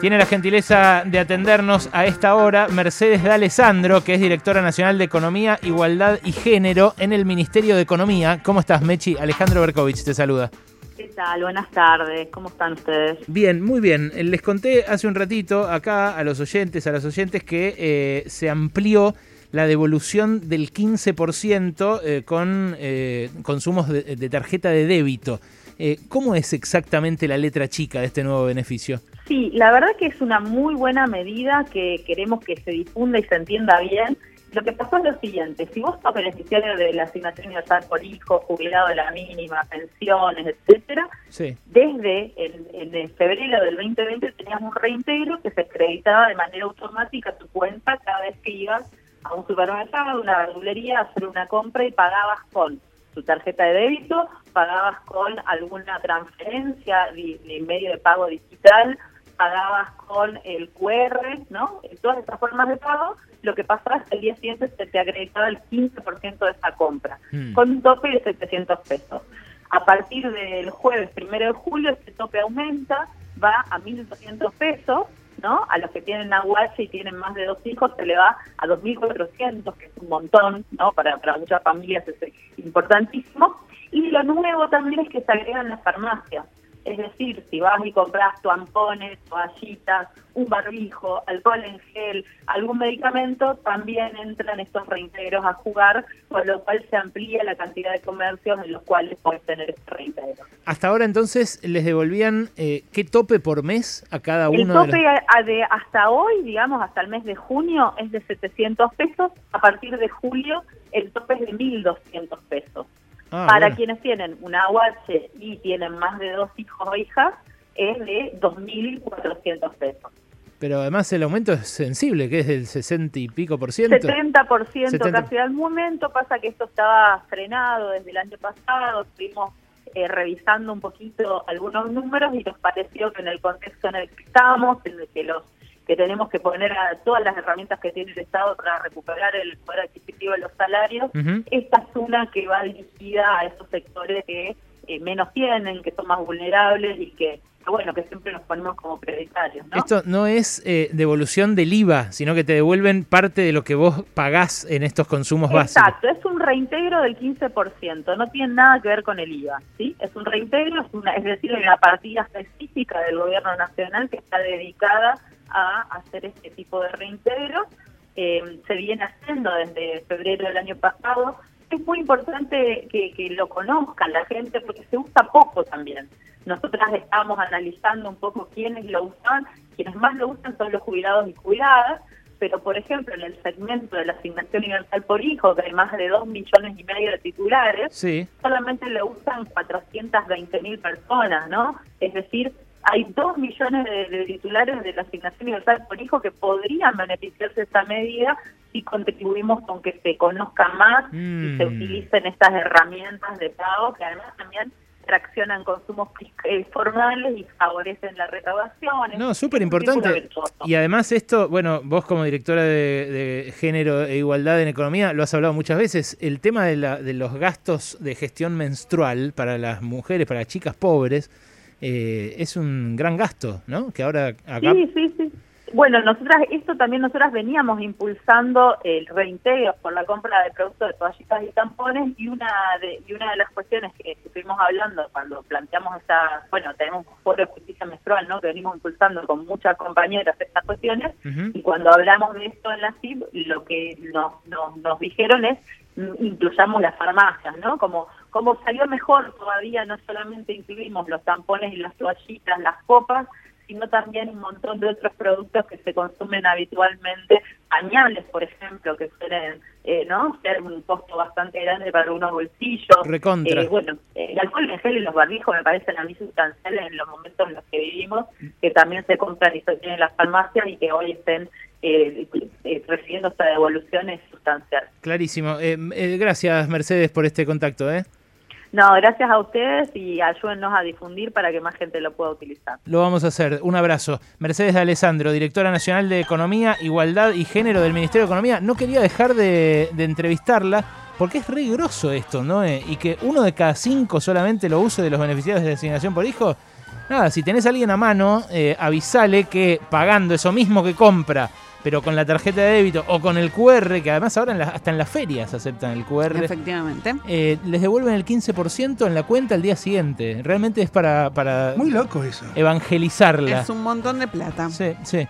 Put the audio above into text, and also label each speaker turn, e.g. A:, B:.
A: Tiene la gentileza de atendernos a esta hora Mercedes de Alessandro, que es directora nacional de Economía, Igualdad y Género en el Ministerio de Economía. ¿Cómo estás, Mechi? Alejandro Berkovich te saluda.
B: ¿Qué tal? Buenas tardes. ¿Cómo están ustedes?
A: Bien, muy bien. Les conté hace un ratito acá a los oyentes, a las oyentes, que eh, se amplió la devolución del 15% eh, con eh, consumos de, de, tarjeta de débito. ¿Cómo es exactamente la letra chica de este nuevo beneficio?
B: Sí, la verdad que es una muy buena medida que queremos que se difunda y se entienda bien. Lo que pasó es lo siguiente, si vos sos beneficiario de la asignación universal por hijo, jubilado de la mínima, pensiones, etcétera,
A: Sí.
B: desde el, el febrero del 2020 tenías un reintegro que se acreditaba de manera automática a tu cuenta cada vez que ibas a un supermercado, a una verdulería, a hacer una compra y pagabas con tu tarjeta de débito, pagabas con alguna transferencia de, de medio de pago digital, pagabas con el QR, ¿no? En todas estas formas de pago, lo que pasaba es que el día siguiente se te acreditaba el 15% de esa compra,
A: Mm.
B: con un tope de 700 pesos. A partir del jueves primero de julio, este tope aumenta, va a 1.200 pesos, ¿no? A los que tienen aguache y tienen más de dos hijos se le va a 2.400, que es un montón, ¿no? Para, para muchas familias es importantísimo. Y lo nuevo también es que se agregan las farmacias. Es decir, si vas y compras tampones, toallitas, un barbijo, alcohol en gel, algún medicamento, también entran estos reintegros a jugar, con lo cual se amplía la cantidad de comercios en los cuales puedes tener este reintegro.
A: Hasta ahora entonces les devolvían eh, qué tope por mes a cada
B: El
A: uno
B: tope
A: de los...
B: de hasta hoy, digamos, hasta el mes de junio, es de 700 pesos. A partir de julio, el tope es de 1.200 pesos.
A: Ah,
B: Para
A: bueno.
B: quienes tienen una UH y tienen más de dos hijos o hijas, es de 2.400 pesos.
A: Pero además el aumento es sensible, que es del 60 y pico por ciento.
B: 70%
A: 70.
B: casi al momento, pasa que esto estaba frenado desde el año pasado, estuvimos eh, revisando un poquito algunos números y nos pareció que en el contexto en el que estamos, en el que los que tenemos que poner a todas las herramientas que tiene el Estado para recuperar el poder adquisitivo de los salarios, esta es una que va dirigida a esos sectores que eh, menos tienen, que son más vulnerables y que, que, bueno, que siempre nos ponemos como prioritarios, ¿no?
A: Esto no es eh, devolución del IVA, sino que te devuelven parte de lo que vos pagás en estos consumos básicos.
B: Exacto, es un reintegro del 15%, no tiene nada que ver con el IVA, ¿sí? Es un reintegro, es, una, es decir, una partida específica del gobierno nacional que está dedicada a hacer este tipo de reintegros. Eh, se viene haciendo desde febrero del año pasado. Es muy importante que, que lo conozcan la gente porque se usa poco también. Nosotras estamos analizando un poco quiénes lo usan, quienes más lo usan son los jubilados y jubiladas, pero por ejemplo en el segmento de la asignación universal por hijo, que hay más de 2 millones y medio de titulares,
A: Sí,
B: solamente lo usan 420 mil personas, ¿no? Es decir, hay 2 millones de, de titulares de la asignación universal por hijo que podrían beneficiarse de esta medida si contribuimos con que se conozca más y se
A: Mm.
B: utilicen estas herramientas de pago que además también traccionan consumos eh, formales y favorecen la recaudación.
A: no, súper importante. Y además esto, bueno, vos como directora de, de género e igualdad en economía lo has hablado muchas veces, el tema de, la, de los gastos de gestión menstrual para las mujeres, para las chicas pobres, eh, es un gran gasto, ¿no? Que ahora acá...
B: Sí, sí, sí. Bueno, nosotras, esto también nosotras veníamos impulsando el reintegro por la compra de productos de toallitas y tampones y una de, y una de las cuestiones que estuvimos hablando cuando planteamos esta, bueno, tenemos un foro de justicia menstrual, ¿no? Que venimos impulsando con muchas compañeras estas cuestiones y cuando hablamos de esto en la CIP, lo que nos, nos, nos dijeron es incluyamos las farmacias, ¿no? Como, como salió mejor todavía, no solamente incluimos los tampones y las toallitas, las copas, sino también un montón de otros productos que se consumen habitualmente, pañales, por ejemplo, que suelen eh, no ser un costo bastante grande para unos bolsillos.
A: Recontra.
B: Eh, bueno, el alcohol en gel y los barbijos me parecen a mí sustanciales en los momentos en los que vivimos, que también se compran y se tienen en las farmacias y que hoy estén eh, eh, recibiendo esta devolución es sustancial.
A: Clarísimo. Eh, eh, gracias, Mercedes, por este contacto, ¿eh?
B: No, gracias a ustedes y ayúdennos a difundir para que más gente lo pueda utilizar.
A: Lo vamos a hacer. Un abrazo. Mercedes de Alessandro, directora nacional de Economía, Igualdad y Género del Ministerio de Economía. No quería dejar de, de entrevistarla porque es re grosso esto, ¿no? Eh, y que uno de cada cinco solamente lo use de los beneficiarios de asignación por hijo nada, si tenés a alguien a mano, eh, avisale que pagando eso mismo que compra, pero con la tarjeta de débito o con el QR, que además ahora en la- hasta en las ferias aceptan el QR,
C: Efectivamente.
A: eh, les devuelven el 15% en la cuenta al día siguiente. Realmente es para, para
D: Muy loco eso.
A: evangelizarla.
C: Es un montón de plata.
A: Sí, sí.